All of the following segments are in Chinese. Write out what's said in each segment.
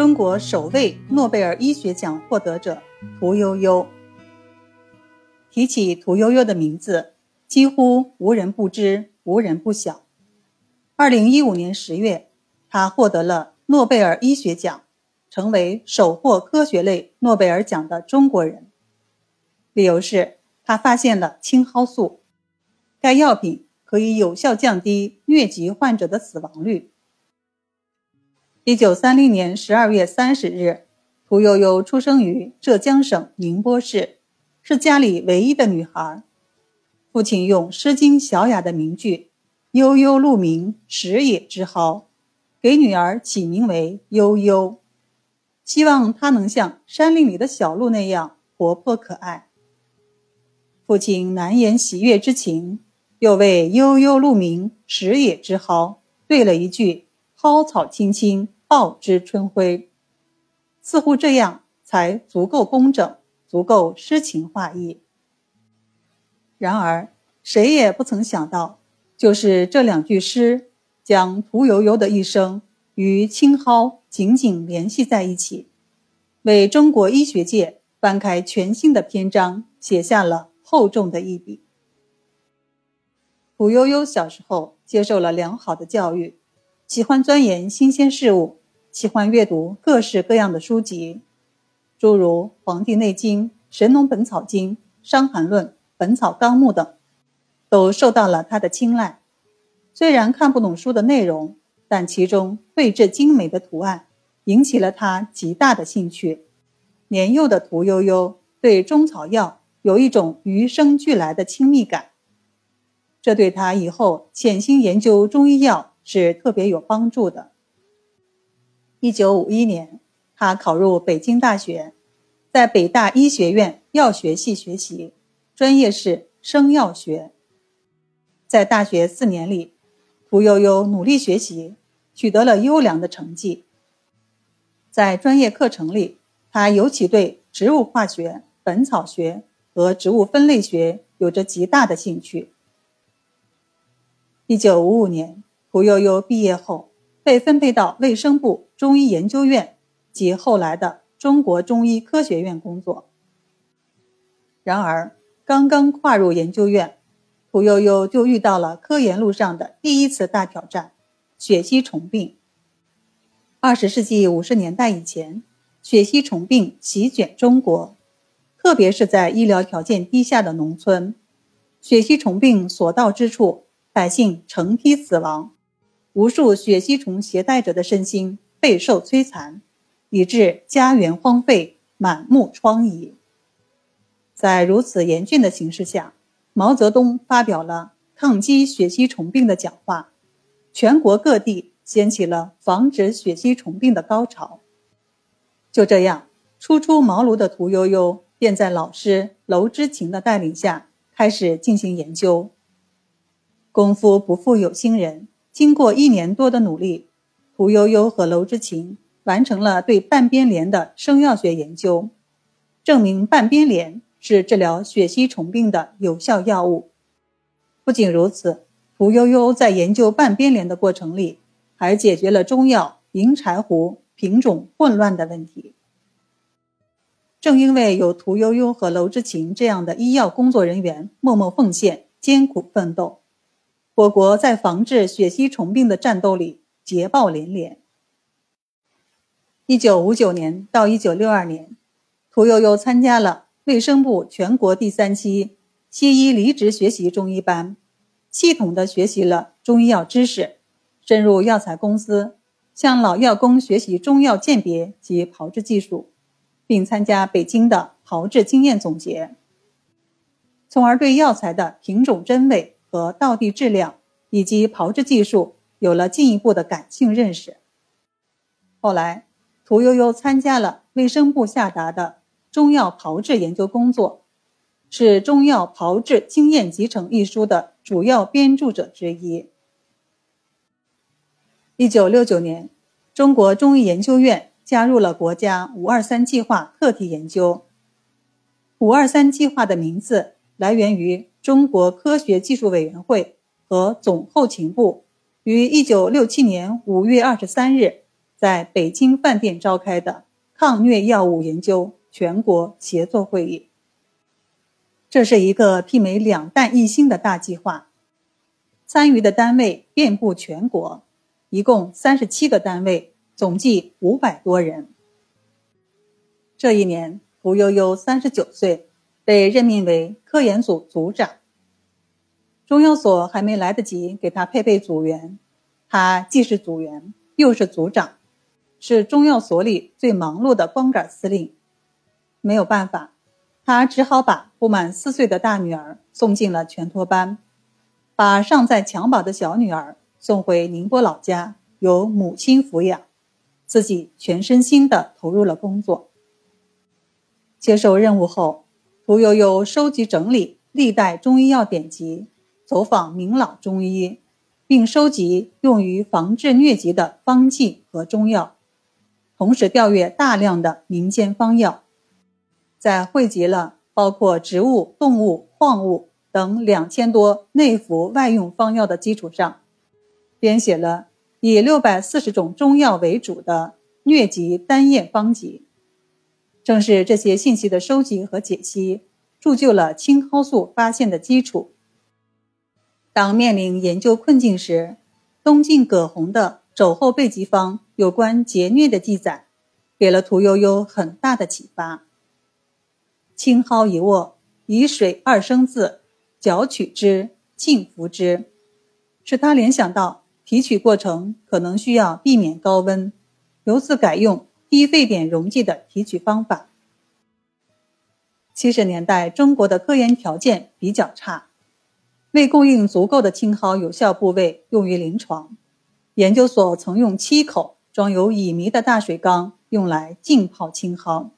中国首位诺贝尔医学奖获得者屠呦呦。提起屠呦呦的名字，几乎无人不知，无人不晓。二零一五年十月，她获得了诺贝尔医学奖，成为首获科学类诺贝尔奖的中国人。理由是她发现了青蒿素，该药品可以有效降低疟疾患者的死亡率。一九三零年十二月三十日，屠呦呦出生于浙江省宁波市。是家里唯一的女孩，父亲用《诗经·小雅》的名句“悠悠鹿鸣，食野之蒿”，给女儿起名为悠悠，希望她能像山林里的小鹿那样活泼可爱。父亲难言喜悦之情，又为“悠悠鹿鸣，食野之蒿”对了一句“蒿草青青，报之春晖”，似乎这样才足够工整。足够诗情画意。然而，谁也不曾想到，就是这两句诗，将屠呦呦的一生与青蒿紧紧联系在一起，为中国医学界翻开全新的篇章，写下了厚重的一笔。屠呦呦小时候接受了良好的教育，喜欢钻研新鲜事物，喜欢阅读各式各样的书籍。诸如《黄帝内经》《神农本草经》《伤寒论》《本草纲目》等，都受到了他的青睐。虽然看不懂书的内容，但其中绘制精美的图案引起了他极大的兴趣。年幼的屠呦呦对中草药有一种与生俱来的亲密感，这对他以后潜心研究中医药是特别有帮助的。一九五一年。他考入北京大学，在北大医学院药学系学习，专业是生药学。在大学四年里，屠呦呦努力学习，取得了优良的成绩。在专业课程里，他尤其对植物化学、本草学和植物分类学有着极大的兴趣。一九五五年，屠呦呦毕业后，被分配到卫生部中医研究院。及后来的中国中医科学院工作。然而，刚刚跨入研究院，屠呦呦就遇到了科研路上的第一次大挑战——血吸虫病。二十世纪五十年代以前，血吸虫病席卷中国，特别是在医疗条件低下的农村，血吸虫病所到之处，百姓成批死亡，无数血吸虫携带者的身心备受摧残。以致家园荒废，满目疮痍。在如此严峻的形势下，毛泽东发表了抗击血吸虫病的讲话，全国各地掀起了防止血吸虫病的高潮。就这样，初出茅庐的屠呦呦便在老师娄之勤的带领下开始进行研究。功夫不负有心人，经过一年多的努力，屠呦呦和娄之勤。完成了对半边莲的生药学研究，证明半边莲是治疗血吸虫病的有效药物。不仅如此，屠呦呦在研究半边莲的过程里，还解决了中药银柴胡品种混乱的问题。正因为有屠呦呦和娄之勤这样的医药工作人员默默奉献、艰苦奋斗，我国在防治血吸虫病的战斗里捷报连连。一九五九年到一九六二年，屠呦呦参加了卫生部全国第三期西医离职学习中医班，系统的学习了中医药知识，深入药材公司，向老药工学习中药鉴别及炮制技术，并参加北京的炮制经验总结，从而对药材的品种真伪和道地质量以及炮制技术有了进一步的感性认识。后来。屠呦呦参加了卫生部下达的中药炮制研究工作，是《中药炮制经验集成》一书的主要编著者之一。一九六九年，中国中医研究院加入了国家“五二三”计划课题研究。“五二三”计划的名字来源于中国科学技术委员会和总后勤部于一九六七年五月二十三日。在北京饭店召开的抗疟药物研究全国协作会议。这是一个媲美两弹一星的大计划，参与的单位遍布全国，一共三十七个单位，总计五百多人。这一年，屠呦呦三十九岁，被任命为科研组组长。中药所还没来得及给他配备组员，他既是组员，又是组长。是中药所里最忙碌的光杆司令，没有办法，他只好把不满四岁的大女儿送进了全托班，把尚在襁褓的小女儿送回宁波老家，由母亲抚养，自己全身心的投入了工作。接受任务后，屠呦呦收集整理历代中医药典籍，走访名老中医，并收集用于防治疟疾的方剂和中药。同时调阅大量的民间方药，在汇集了包括植物、动物、矿物等两千多内服外用方药的基础上，编写了以六百四十种中药为主的疟疾单页方集。正是这些信息的收集和解析，铸就了青蒿素发现的基础。当面临研究困境时，东晋葛洪的。《肘后备急方》有关结疟的记载，给了屠呦呦很大的启发。青蒿一握，以水二升渍，搅取之，浸服之，使他联想到提取过程可能需要避免高温，由此改用低沸点溶剂的提取方法。七十年代，中国的科研条件比较差，未供应足够的青蒿有效部位用于临床。研究所曾用七口装有乙醚的大水缸用来浸泡青蒿。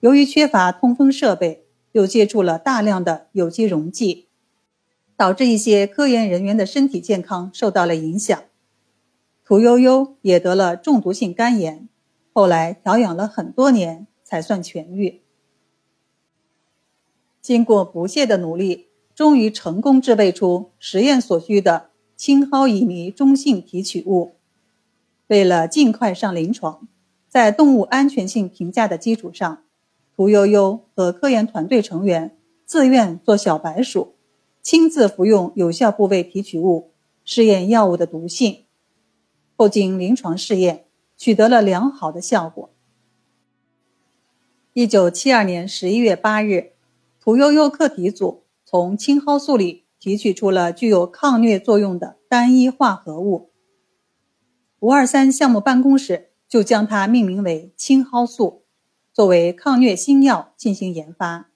由于缺乏通风设备，又借助了大量的有机溶剂，导致一些科研人员的身体健康受到了影响。屠呦呦也得了中毒性肝炎，后来调养了很多年才算痊愈。经过不懈的努力，终于成功制备出实验所需的。青蒿乙醚中性提取物，为了尽快上临床，在动物安全性评价的基础上，屠呦呦和科研团队成员自愿做小白鼠，亲自服用有效部位提取物，试验药物的毒性。后经临床试验，取得了良好的效果。一九七二年十一月八日，屠呦呦课题组从青蒿素里。提取出了具有抗疟作用的单一化合物，五二三项目办公室就将它命名为青蒿素，作为抗疟新药进行研发。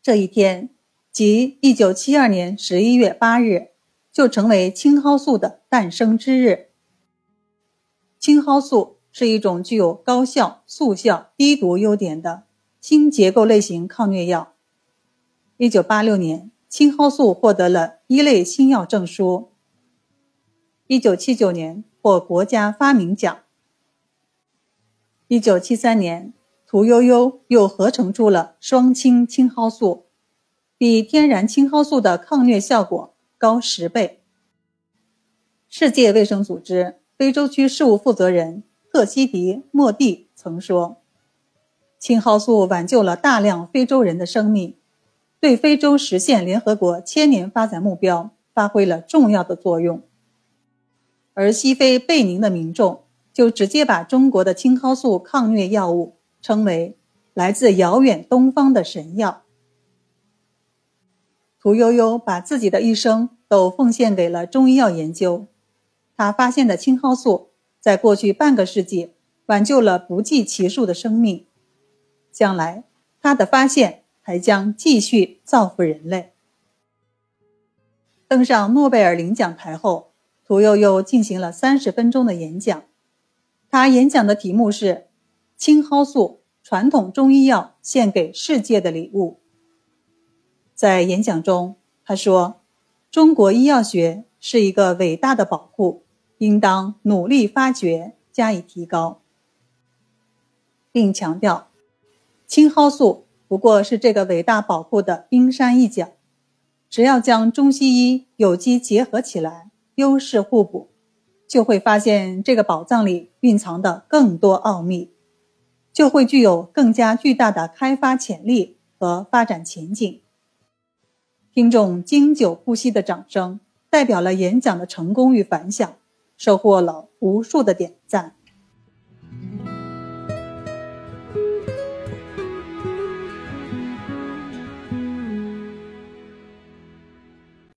这一天，即一九七二年十一月八日，就成为青蒿素的诞生之日。青蒿素是一种具有高效、速效、低毒优点的新结构类型抗疟药。一九八六年。青蒿素获得了一类新药证书。一九七九年获国家发明奖。一九七三年，屠呦呦又合成出了双氢青蒿素，比天然青蒿素的抗疟效果高十倍。世界卫生组织非洲区事务负责人特西迪·莫蒂曾说：“青蒿素挽救了大量非洲人的生命。”对非洲实现联合国千年发展目标发挥了重要的作用，而西非贝宁的民众就直接把中国的青蒿素抗疟药物称为来自遥远东方的神药。屠呦呦把自己的一生都奉献给了中医药研究，她发现的青蒿素在过去半个世纪挽救了不计其数的生命，将来她的发现。还将继续造福人类。登上诺贝尔领奖台后，屠呦呦进行了三十分钟的演讲。她演讲的题目是“青蒿素：传统中医药献给世界的礼物”。在演讲中，她说：“中国医药学是一个伟大的宝库，应当努力发掘，加以提高。”并强调，青蒿素。不过是这个伟大宝库的冰山一角，只要将中西医有机结合起来，优势互补，就会发现这个宝藏里蕴藏的更多奥秘，就会具有更加巨大的开发潜力和发展前景。听众经久不息的掌声，代表了演讲的成功与反响，收获了无数的点赞。